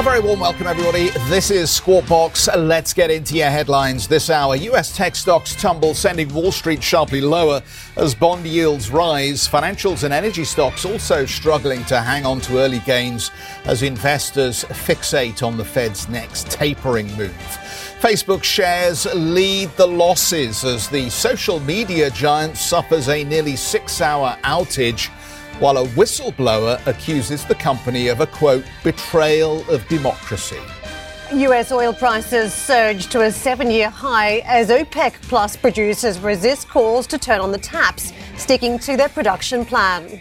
A very warm welcome, everybody. This is Squawk Box. Let's get into your headlines this hour. US tech stocks tumble, sending Wall Street sharply lower as bond yields rise. Financials and energy stocks also struggling to hang on to early gains as investors fixate on the Fed's next tapering move. Facebook shares lead the losses as the social media giant suffers a nearly six hour outage while a whistleblower accuses the company of a quote, betrayal of democracy. US oil prices surged to a seven year high as OPEC Plus producers resist calls to turn on the taps, sticking to their production plan.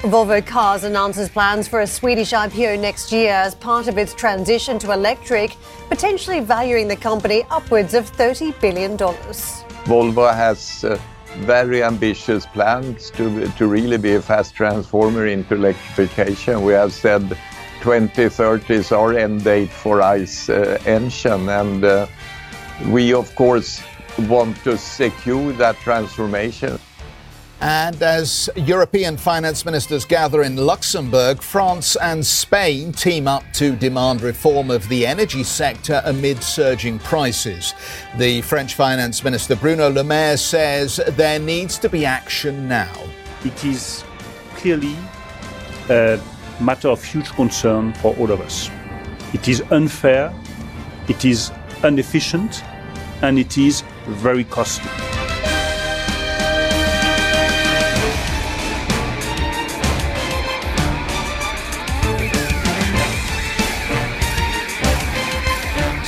Volvo Cars announces plans for a Swedish IPO next year as part of its transition to electric, potentially valuing the company upwards of $30 billion. Volvo has uh, very ambitious plans to, to really be a fast transformer into electrification. We have said 2030 is our end date for ICE uh, engine, and uh, we, of course, want to secure that transformation. And as European finance ministers gather in Luxembourg, France and Spain team up to demand reform of the energy sector amid surging prices. The French finance minister Bruno Le Maire says there needs to be action now. It is clearly a matter of huge concern for all of us. It is unfair, it is inefficient, and it is very costly.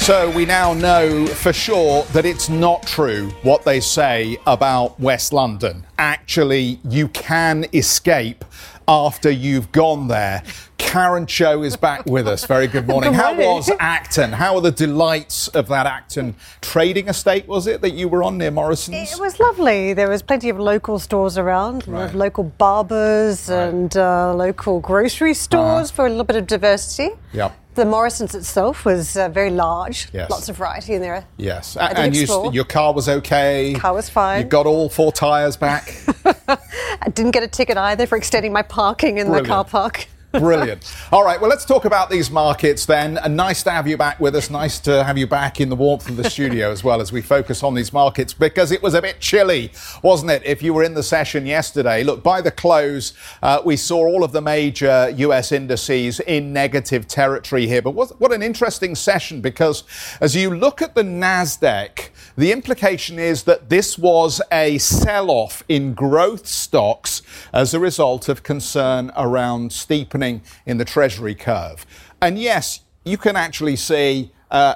So we now know for sure that it's not true what they say about West London. Actually, you can escape after you've gone there. Karen Tso is back with us. Very good morning. Good How was Acton? How were the delights of that Acton trading estate, was it, that you were on near Morrison's? It was lovely. There was plenty of local stores around, a lot of Right. local barbers and uh, local grocery stores for a little bit of diversity. Uh-huh. Yep. The Morrison's itself was uh, very large. Yes. Lots of variety in there. Yes. I and you, your car was okay? Car was fine. You got all four tyres back? I didn't get a ticket either for extending my parking in the car park. Brilliant. All right, well, let's talk about these markets then. Uh, nice to have you back with us. Nice to have you back in the warmth of the studio as well as we focus on these markets because it was a bit chilly, wasn't it? If you were in the session yesterday, look, by the close, uh, we saw all of the major US indices in negative territory here. But what, what an interesting session because as you look at the NASDAQ, the implication is that this was a sell off in growth stocks as a result of concern around steepening in the Treasury curve. And yes, you can actually see uh,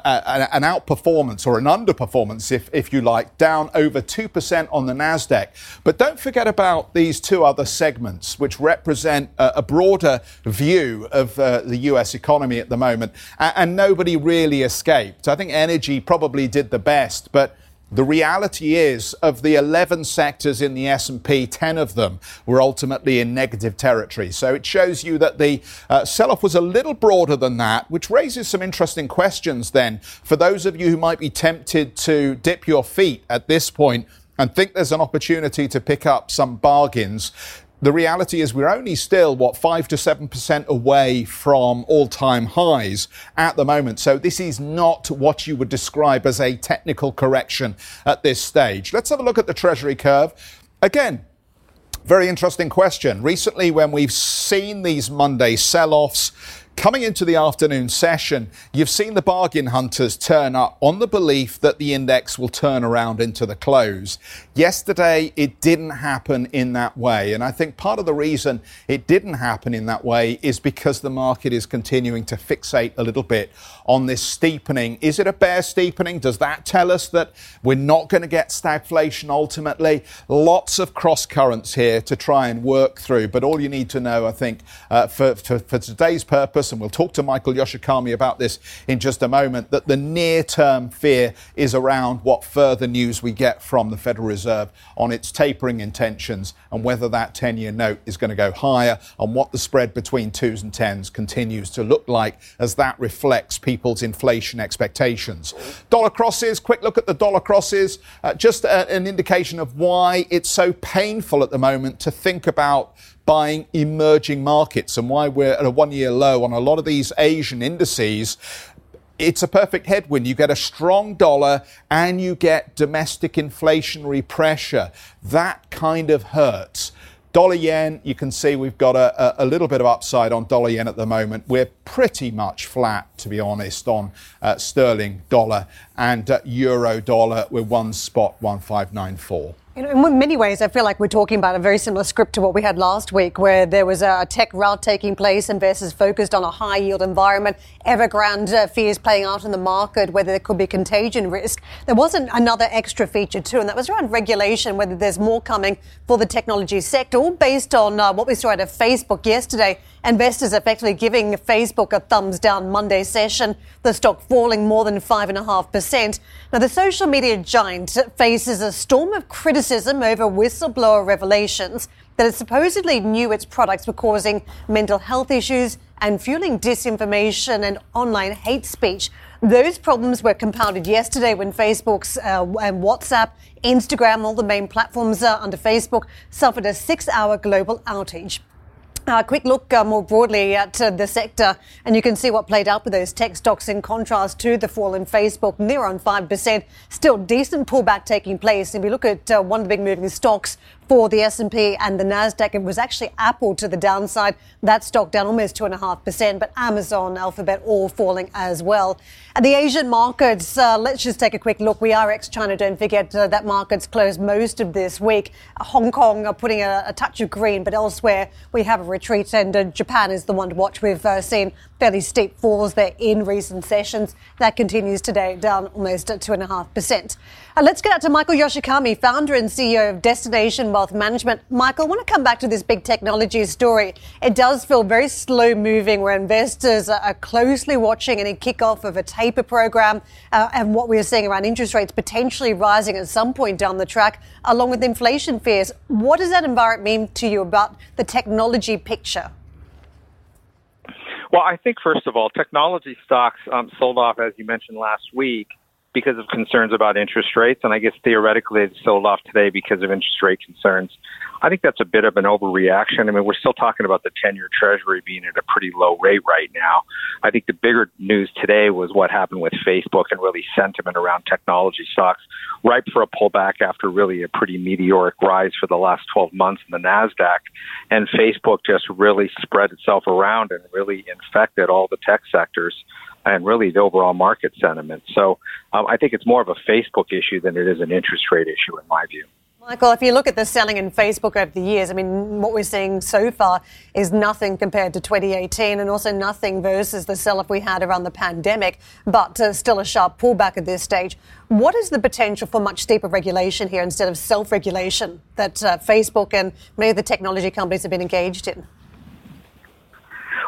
an outperformance or an underperformance, if, if you like, down over 2% on the NASDAQ. But don't forget about these two other segments, which represent a, a broader view of uh, the US economy at the moment. And nobody really escaped. I think energy probably did the best, but the reality is, of the 11 sectors in the S&P, 10 of them were ultimately in negative territory. So it shows you that the uh, sell-off was a little broader than that, which raises some interesting questions then for those of you who might be tempted to dip your feet at this point and think there's an opportunity to pick up some bargains. The reality is we're only still, what, 5 to 7% away from all time highs at the moment. So this is not what you would describe as a technical correction at this stage. Let's have a look at the Treasury curve. Again, very interesting question. Recently, when we've seen these Monday sell offs, coming into the afternoon session, you've seen the bargain hunters turn up on the belief that the index will turn around into the close. Yesterday, it didn't happen in that way. And I think part of the reason it didn't happen in that way is because the market is continuing to fixate a little bit on this steepening. Is it a bear steepening? Does that tell us that we're not going to get stagflation ultimately? Lots of cross currents here to try and work through. But all you need to know, I think, uh, for, for, for today's purpose, us, and we'll talk to Michael Yoshikami about this in just a moment, that the near term fear is around what further news we get from the Federal Reserve on its tapering intentions and whether that 10 year note is going to go higher and what the spread between twos and tens continues to look like as that reflects people's inflation expectations. Dollar crosses, quick look at the dollar crosses, uh, just a, an indication of why it's so painful at the moment to think about buying emerging markets and why we're at a one year low on a lot of these Asian indices. It's a perfect headwind. You get a strong dollar and you get domestic inflationary pressure. That kind of hurts. Dollar yen, you can see we've got a, a, little bit of upside on dollar yen at the moment. We're pretty much flat, to be honest, on uh, sterling dollar and uh, euro dollar. We're one spot 1594. In many ways, I feel like we're talking about a very similar script to what we had last week, where there was a tech rout taking place, investors focused on a high yield environment, Evergrande uh, fears playing out in the market, whether there could be contagion risk. There wasn't another extra feature too, and that was around regulation, whether there's more coming for the technology sector, all based on uh, what we saw out of Facebook yesterday. Investors effectively giving Facebook a thumbs down Monday session, the stock falling more than 5.5%. Now, the social media giant faces a storm of criticism over whistleblower revelations that it supposedly knew its products were causing mental health issues and fueling disinformation and online hate speech. Those problems were compounded yesterday when Facebook's uh, and WhatsApp, Instagram, all the main platforms uh, under Facebook suffered a six hour global outage. A uh, quick look uh, more broadly at uh, the sector, and you can see what played out with those tech stocks in contrast to the fall in Facebook, near on 5%. Still decent pullback taking place. If we look at uh, one of the big moving stocks, for the S&P and the Nasdaq. It was actually Apple to the downside. That stock down almost two and a half percent, but Amazon, Alphabet, all falling as well. And the Asian markets, uh, let's just take a quick look. We are ex-China. Don't forget uh, that markets closed most of this week. Hong Kong are putting a, a, touch of green, but elsewhere we have a retreat, and uh, Japan is the one to watch. We've uh, seen fairly steep falls there in recent sessions. That continues today, down almost at two Uh, let's get out to Michael Yoshikami, founder and CEO of Destination Wealth Management. Michael, I want to come back to this big technology story. It does feel very slow moving where investors are closely watching any kickoff of a taper program uh, and what we're seeing around interest rates potentially rising at some point down the track, along with inflation fears. What does that environment mean to you about the technology picture? Well, I think first of all, technology stocks um, sold off, as you mentioned last week, because of concerns about interest rates, and I guess theoretically it's sold off today because of interest rate concerns. I think that's a bit of an overreaction. I mean, we're still talking about the 10 year Treasury being at a pretty low rate right now. I think the bigger news today was what happened with Facebook and really sentiment around technology stocks, ripe for a pullback after really a pretty meteoric rise for the last 12 months in the NASDAQ. And Facebook just really spread itself around and really infected all the tech sectors and really the overall market sentiment. So um, I think it's more of a Facebook issue than it is an interest rate issue, in my view. Michael, if you look at the selling in Facebook over the years, I mean, what we're seeing so far is nothing compared to 2018 and also nothing versus the sell off we had around the pandemic, but uh, still a sharp pullback at this stage. What is the potential for much steeper regulation here instead of self regulation that uh, Facebook and many of the technology companies have been engaged in?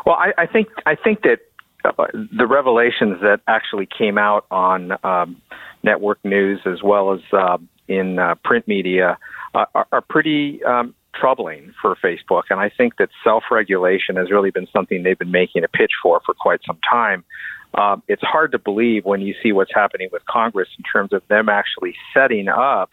Well, I, I think I think that the revelations that actually came out on um, network news as well as uh, in uh, print media uh, are, are, pretty um, troubling for Facebook. And I think that self regulation has really been something they've been making a pitch for for quite some time. Um, it's hard to believe when you see what's happening with Congress in terms of them actually setting up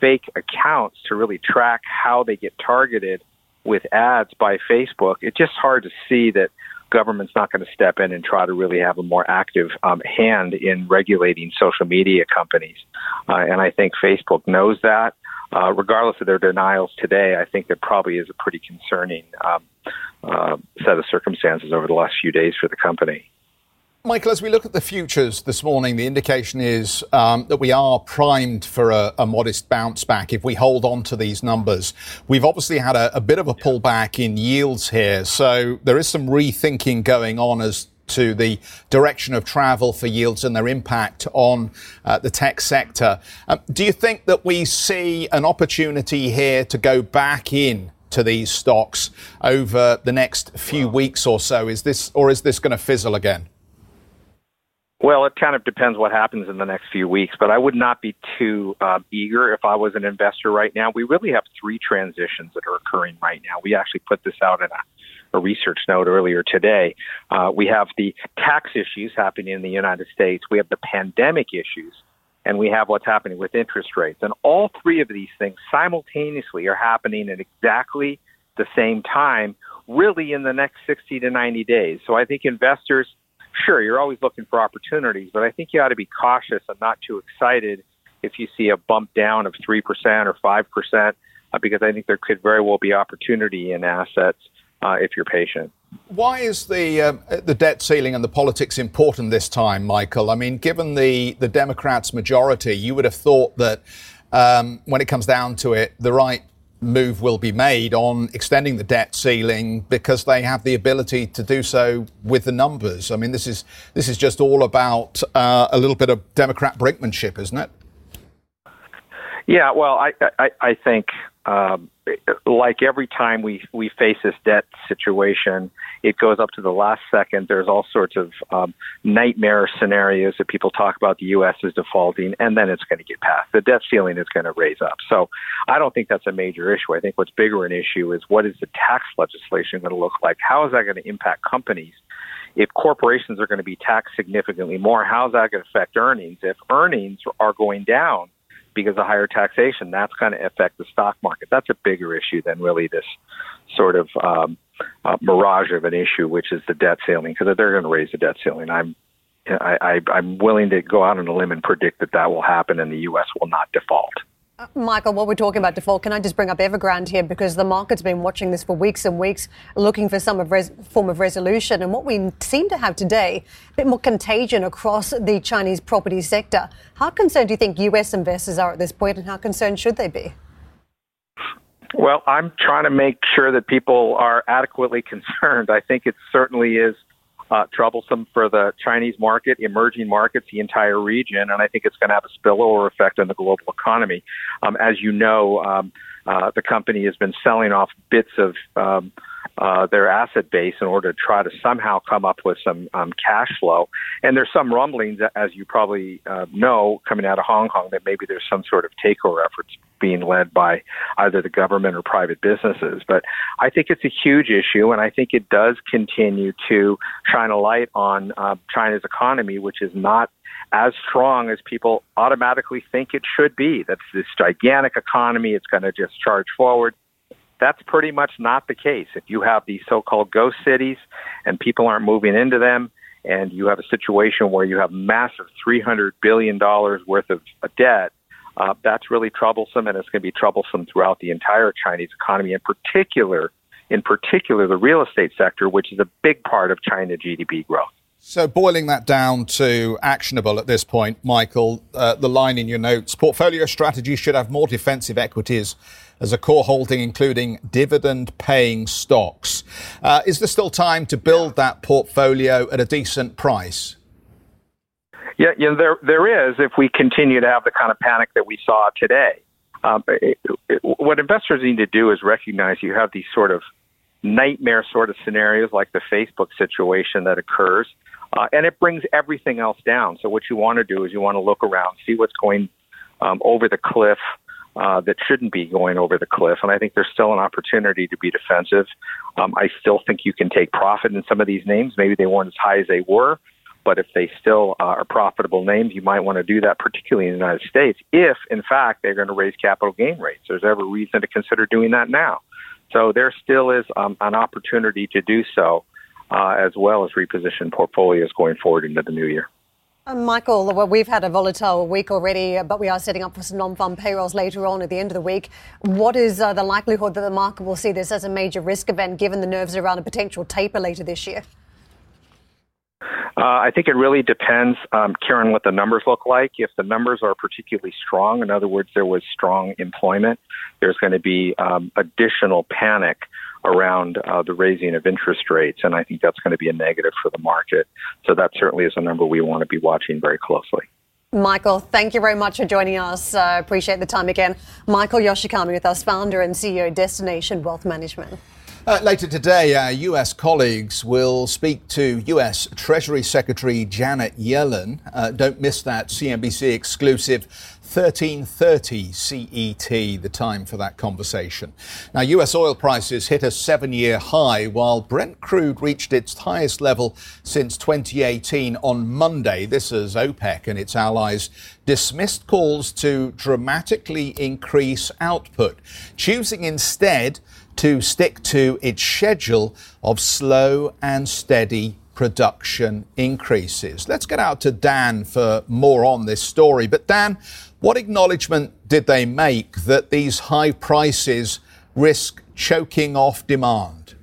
fake accounts to really track how they get targeted with ads by Facebook. It's just hard to see that government's not going to step in and try to really have a more active um, hand in regulating social media companies. Uh, and I think Facebook knows that. Uh, regardless of their denials today, I think there probably is a pretty concerning um, uh, set of circumstances over the last few days for the company. Michael, as we look at the futures this morning, the indication is um, that we are primed for a, modest bounce back if we hold on to these numbers. We've obviously had a, a, bit of a pullback in yields here, so there is some rethinking going on as to the direction of travel for yields and their impact on uh, the tech sector. Um, do you think that we see an opportunity here to go back in to these stocks over the next few weeks or so? Is this, or is this going to fizzle again? Well, it kind of depends what happens in the next few weeks, but I would not be too uh, eager if I was an investor right now. We really have three transitions that are occurring right now. We actually put this out in a, a research note earlier today. Uh, we have the tax issues happening in the United States, we have the pandemic issues, and we have what's happening with interest rates. And all three of these things simultaneously are happening at exactly the same time, really in the next 60 to 90 days. So I think investors sure, you're always looking for opportunities, but I think you ought to be cautious and not too excited if you see a bump down of 3% or 5%, uh, because I think there could very well be opportunity in assets uh, if you're patient. Why is the uh, the debt ceiling and the politics important this time, Michael? I mean, given the the Democrats' majority, you would have thought that um, when it comes down to it, the right move will be made on extending the debt ceiling because they have the ability to do so with the numbers. I mean, this is this is just all about uh, a little bit of Democrat brinkmanship, isn't it? Yeah, well, I I, I think um, like every time we we face this debt situation, it goes up to the last second. There's all sorts of um, nightmare scenarios that people talk about. The U.S. is defaulting, and then it's going to get passed. The debt ceiling is going to raise up. So I don't think that's a major issue. I think what's bigger an issue is what is the tax legislation going to look like? How is that going to impact companies? If corporations are going to be taxed significantly more, how's that going to affect earnings? If earnings are going down because of higher taxation, that's going to affect the stock market. That's a bigger issue than really this sort of um, uh, mirage of an issue, which is the debt ceiling, because they're going to raise the debt ceiling. I'm I, I, I'm willing to go out on a limb and predict that that will happen, and the U.S. will not default. Michael, while we're talking about default, can I just bring up Evergrande here because the market's been watching this for weeks and weeks, looking for some of res- form of resolution. And what we seem to have today, a bit more contagion across the Chinese property sector. How concerned do you think U.S. investors are at this point, and how concerned should they be? Well, I'm trying to make sure that people are adequately concerned. I think it certainly is uh, troublesome for the Chinese market, emerging markets, the entire region, and I think it's going to have a spillover effect on the global economy. Um, as you know, um, uh, the company has been selling off bits of um, uh, their asset base in order to try to somehow come up with some um, cash flow. And there's some rumblings, as you probably uh, know, coming out of Hong Kong that maybe there's some sort of takeover efforts being led by either the government or private businesses. But I think it's a huge issue, and I think it does continue to shine a light on uh, China's economy, which is not as strong as people automatically think it should be. That's this gigantic economy. It's going to just charge forward. That's pretty much not the case. If you have these so-called ghost cities and people aren't moving into them, and you have a situation where you have massive $300 billion worth of debt, uh, that's really troublesome, and it's going to be troublesome throughout the entire Chinese economy, in particular, in particular the real estate sector, which is a big part of China GDP growth. So, boiling that down to actionable at this point, Michael, uh, the line in your notes portfolio strategy should have more defensive equities as a core holding, including dividend paying stocks. Uh, is there still time to build that portfolio at a decent price? Yeah, you know, there there is if we continue to have the kind of panic that we saw today. Um, it, it, what investors need to do is recognize you have these sort of nightmare sort of scenarios like the Facebook situation that occurs, uh, and it brings everything else down. So what you want to do is you want to look around, see what's going um, over the cliff. Uh, that shouldn't be going over the cliff. And I think there's still an opportunity to be defensive. Um, I still think you can take profit in some of these names. Maybe they weren't as high as they were, but if they still uh, are profitable names, you might want to do that, particularly in the United States, if in fact they're going to raise capital gain rates. There's every reason to consider doing that now. So there still is um, an opportunity to do so, uh, as well as reposition portfolios going forward into the new year. Um, Michael, well, we've had a volatile week already, but we are setting up for some non-farm payrolls later on at the end of the week. What is uh, the likelihood that the market will see this as a major risk event, given the nerves around a potential taper later this year? Uh, I think it really depends, um, Karen, what the numbers look like. If the numbers are particularly strong, in other words, there was strong employment, there's going to be um, additional panic around uh, the raising of interest rates, and I think that's going to be a negative for the market. So that certainly is a number we want to be watching very closely. Michael, thank you very much for joining us. Uh, appreciate the time again. Michael Yoshikami with us, founder and CEO Destination Wealth Management. Uh, later today, our US colleagues will speak to US Treasury Secretary Janet Yellen. Uh, don't miss that CNBC exclusive 1330 CET, the time for that conversation. Now, US oil prices hit a seven year high while Brent crude reached its highest level since 2018 on Monday. This as OPEC and its allies dismissed calls to dramatically increase output, choosing instead to stick to its schedule of slow and steady production increases. Let's get out to Dan for more on this story. But Dan, what acknowledgement did they make that these high prices risk choking off demand?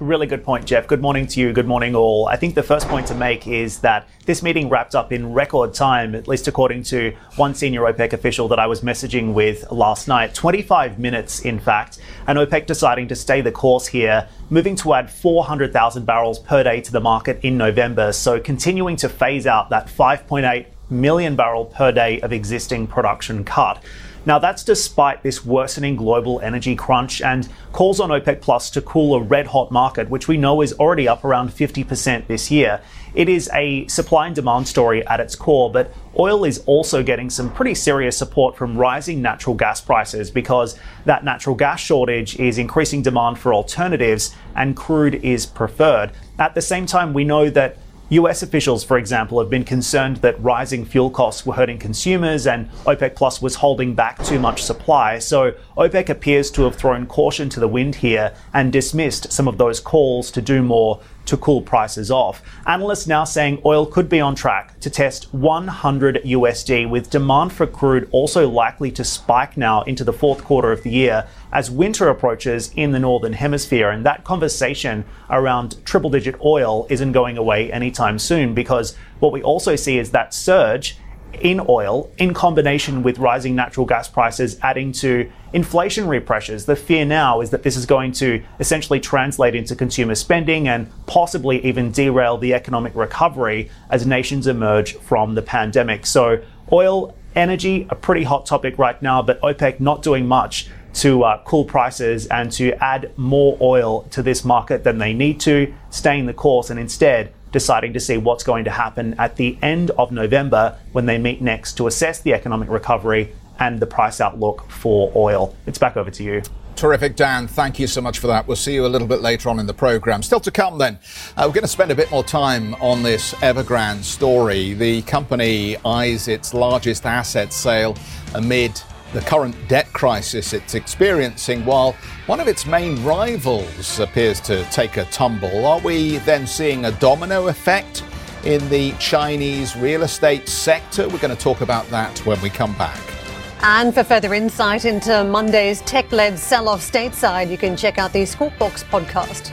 Really good point, Geoff. Good morning to you. Good morning, all. I think the first point to make is that this meeting wrapped up in record time, at least according to one senior OPEC official that I was messaging with last night. 25 minutes, in fact, and OPEC deciding to stay the course here, moving to add 400,000 barrels per day to the market in November. So continuing to phase out that 5.8 million barrel per day of existing production cut. Now, that's despite this worsening global energy crunch and calls on OPEC Plus to cool a red hot market, which we know is already up around 50% this year. It is a supply and demand story at its core, but oil is also getting some pretty serious support from rising natural gas prices because that natural gas shortage is increasing demand for alternatives and crude is preferred. At the same time, we know that US officials, for example, have been concerned that rising fuel costs were hurting consumers and OPEC Plus was holding back too much supply. So OPEC appears to have thrown caution to the wind here and dismissed some of those calls to do more to cool prices off. Analysts now saying oil could be on track to test 100 USD, with demand for crude also likely to spike now into the fourth quarter of the year as winter approaches in the northern hemisphere. And that conversation around triple digit oil isn't going away anytime soon because what we also see is that surge in oil in combination with rising natural gas prices adding to inflationary pressures. The fear now is that this is going to essentially translate into consumer spending and possibly even derail the economic recovery as nations emerge from the pandemic. So, oil, energy, a pretty hot topic right now, but OPEC not doing much to uh, cool prices and to add more oil to this market than they need to, staying the course and instead deciding to see what's going to happen at the end of November when they meet next to assess the economic recovery and the price outlook for oil. It's back over to you. Terrific, Dan. Thank you so much for that. We'll see you a little bit later on in the program. Still to come, then, uh, we're going to spend a bit more time on this Evergrande story. The company eyes its largest asset sale amid the current debt crisis it's experiencing, while one of its main rivals appears to take a tumble. Are we then seeing a domino effect in the Chinese real estate sector? We're going to talk about that when we come back. And for further insight into Monday's tech led sell off stateside, you can check out the Squawk Box podcast.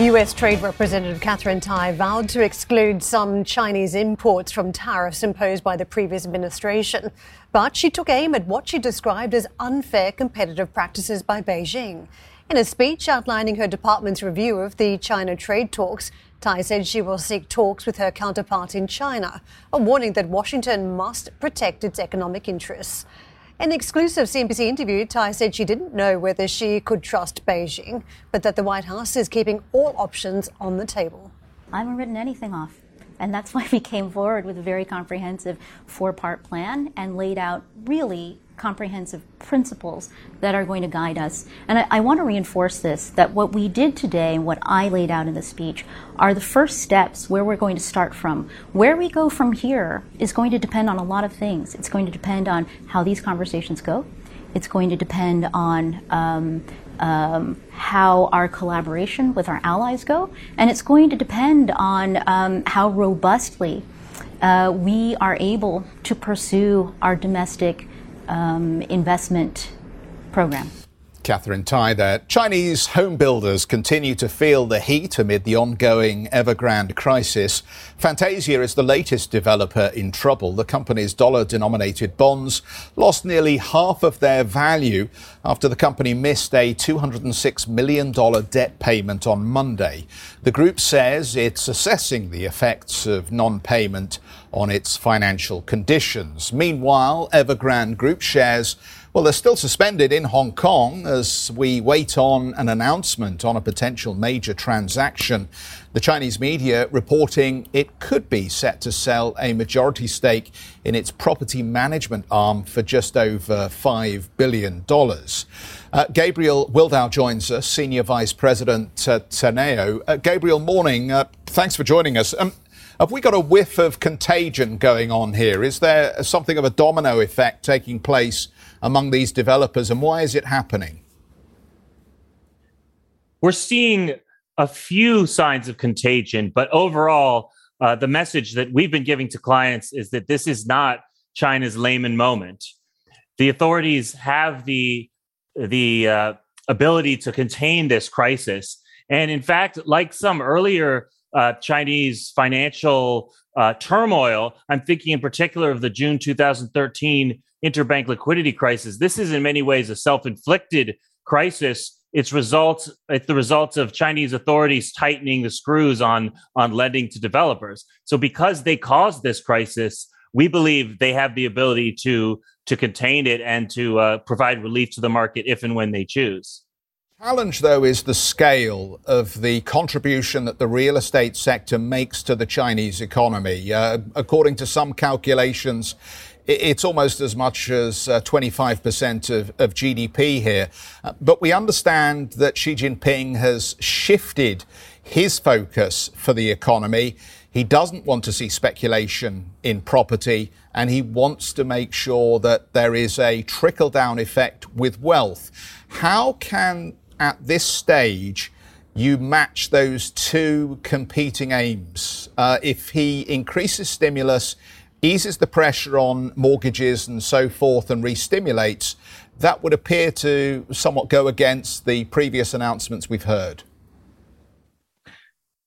US Trade Representative Katherine Tai vowed to exclude some Chinese imports from tariffs imposed by the previous administration, but she took aim at what she described as unfair competitive practices by Beijing. In a speech outlining her department's review of the China trade talks, Tai said she will seek talks with her counterpart in China, a warning that Washington must protect its economic interests. In an exclusive CNBC interview, Tai said she didn't know whether she could trust Beijing, but that the White House is keeping all options on the table. I haven't written anything off. And that's why we came forward with a very comprehensive four part plan and laid out really comprehensive principles that are going to guide us. And I, I, want to reinforce this that what we did today and what I laid out in the speech are the first steps where we're going to start from. Where we go from here is going to depend on a lot of things. It's going to depend on how these conversations go, it's going to depend on um, um, how our collaboration with our allies go, and it's going to depend on um, how robustly uh, we are able to pursue our domestic um, investment program. Katherine Tai there. Chinese home builders continue to feel the heat amid the ongoing Evergrande crisis. Fantasia is the latest developer in trouble. The company's dollar denominated bonds lost nearly half of their value after the company missed a $206 million debt payment on Monday. The group says it's assessing the effects of non payment on its financial conditions. Meanwhile, Evergrande Group shares well, they're still suspended in Hong Kong as we wait on an announcement on a potential major transaction. The Chinese media reporting it could be set to sell a majority stake in its property management arm for just over $5 billion. Uh, Gabriel Wildau joins us, Senior Vice President at Teneo. Uh, Gabriel, morning. Uh, thanks for joining us. Um, have we got a whiff of contagion going on here? Is there something of a domino effect taking place among these developers, and why is it happening? We're seeing a few signs of contagion, but overall, uh, the message that we've been giving to clients is that this is not China's Lehman moment. The authorities have the the uh, ability to contain this crisis, and in fact, like some earlier uh, Chinese financial uh, turmoil, I'm thinking in particular of the June 2013 interbank liquidity crisis. This is in many ways a self-inflicted crisis. It's results. It's the results of Chinese authorities tightening the screws on on lending to developers. So because they caused this crisis, we believe they have the ability to to contain it and to uh, provide relief to the market if and when they choose. Challenge, though, is the scale of the contribution that the real estate sector makes to the Chinese economy. Uh, according to some calculations, it's almost as much as uh, 25% of, of, GDP here. Uh, but we understand that Xi Jinping has shifted his focus for the economy. He doesn't want to see speculation in property, and he wants to make sure that there is a trickle down effect with wealth. How can, at this stage, you match those two competing aims? Uh, if he increases stimulus, eases the pressure on mortgages and so forth and re-stimulates, that would appear to somewhat go against the previous announcements we've heard.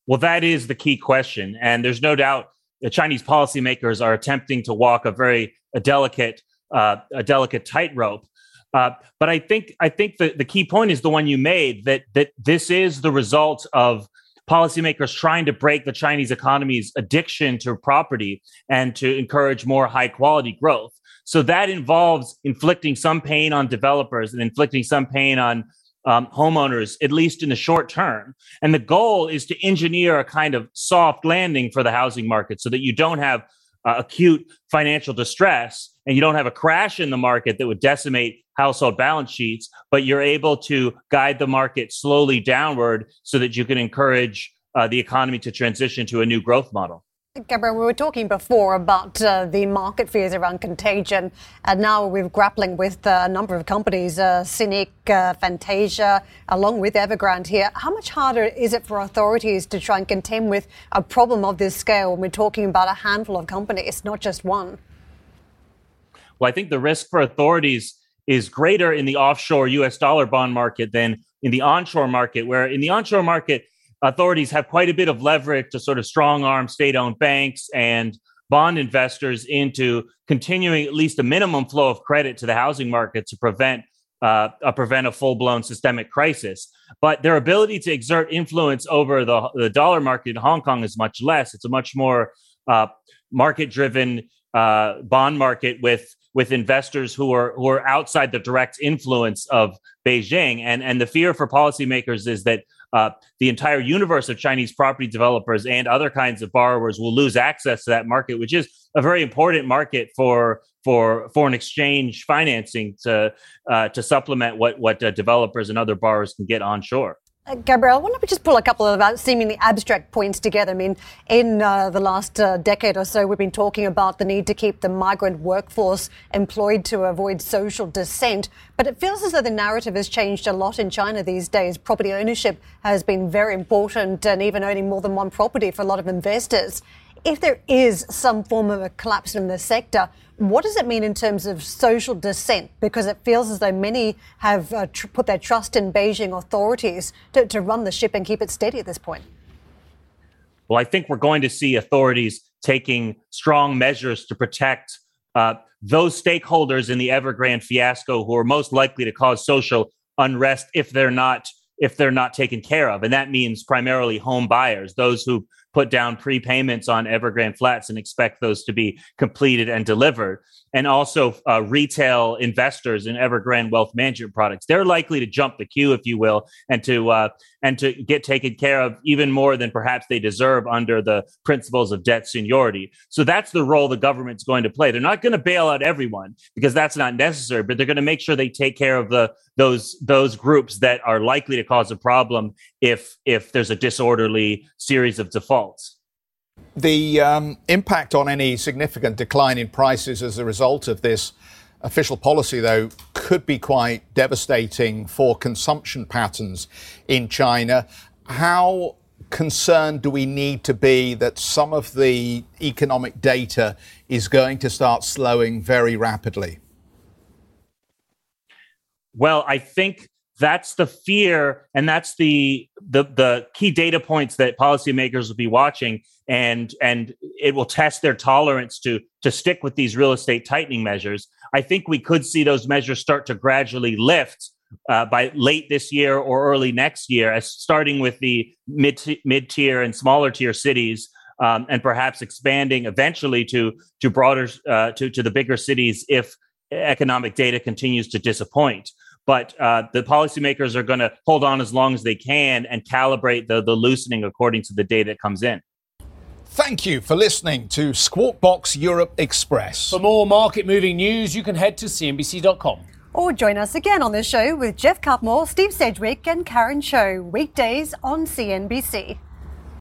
Well, that is the key question. And there's no doubt the Chinese policymakers are attempting to walk a very a delicate, uh, a delicate tightrope. Uh, but I think I think the, the key point is the one you made that that this is the result of policymakers trying to break the Chinese economy's addiction to property and to encourage more high quality growth. So that involves inflicting some pain on developers and inflicting some pain on um, homeowners, at least in the short term. And the goal is to engineer a kind of soft landing for the housing market so that you don't have uh, acute financial distress and you don't have a crash in the market that would decimate household balance sheets, but you're able to guide the market slowly downward so that you can encourage uh, the economy to transition to a new growth model. Gabriel, we were talking before about uh, the market fears around contagion, and now we're grappling with uh, a number of companies, uh, Sinic, uh, Fantasia, along with Evergrande here. How much harder is it for authorities to try and contend with a problem of this scale when we're talking about a handful of companies, not just one? Well, I think the risk for authorities is greater in the offshore US dollar bond market than in the onshore market, where in the onshore market, authorities have quite a bit of leverage to sort of strong arm state owned banks and bond investors into continuing at least a minimum flow of credit to the housing market to prevent uh, uh, prevent a full blown systemic crisis. But their ability to exert influence over the, the dollar market in Hong Kong is much less. It's a much more uh, market driven uh, bond market with with investors who are who are outside the direct influence of Beijing. And and the fear for policymakers is that uh, the entire universe of Chinese property developers and other kinds of borrowers will lose access to that market, which is a very important market for for foreign exchange financing to uh, to supplement what what uh, developers and other borrowers can get onshore. Uh, Gabriel, why don't we just pull a couple of uh, seemingly abstract points together? I mean, in uh, the last uh, decade or so, we've been talking about the need to keep the migrant workforce employed to avoid social dissent. But it feels as though the narrative has changed a lot in China these days. Property ownership has been very important, and even owning more than one property for a lot of investors. If there is some form of a collapse in the sector, what does it mean in terms of social dissent? Because it feels as though many have uh, tr- put their trust in Beijing authorities to, to run the ship and keep it steady at this point. Well, I think we're going to see authorities taking strong measures to protect uh, those stakeholders in the Evergrande fiasco who are most likely to cause social unrest if they're not if they're not taken care of, and that means primarily home buyers, those who put down prepayments on Evergrande flats and expect those to be completed and delivered. And also uh, retail investors in Evergrande wealth management products. They're likely to jump the queue, if you will, and to uh, and to get taken care of even more than perhaps they deserve under the principles of debt seniority. So that's the role the government's going to play. They're not going to bail out everyone because that's not necessary, but they're going to make sure they take care of the those those groups that are likely to cause a problem if if there's a disorderly series of defaults. The um, impact on any significant decline in prices as a result of this official policy, though, could be quite devastating for consumption patterns in China. How concerned do we need to be that some of the economic data is going to start slowing very rapidly? Well, I think that's the fear and that's the, the the key data points that policymakers will be watching and and it will test their tolerance to to stick with these real estate tightening measures. I think we could see those measures start to gradually lift uh, by late this year or early next year as starting with the mid mid tier and smaller tier cities um, and perhaps expanding eventually to to broader uh, to to the bigger cities if economic data continues to disappoint but uh, the policymakers are going to hold on as long as they can and calibrate the, the loosening according to the data that comes in. Thank you for listening to Squawk Box Europe Express. For more market moving news, you can head to CNBC.com. Or join us again on the show with Geoff Cutmore, Steve Sedgwick, and Karen Tso, weekdays on CNBC.